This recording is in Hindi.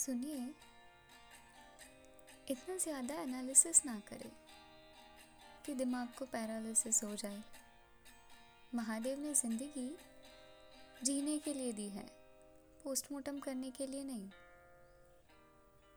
सुनिए, इतना ज़्यादा एनालिसिस ना करें कि दिमाग को पैरालिसिस हो जाए। महादेव ने ज़िंदगी जीने के लिए दी है पोस्टमार्टम करने के लिए नहीं।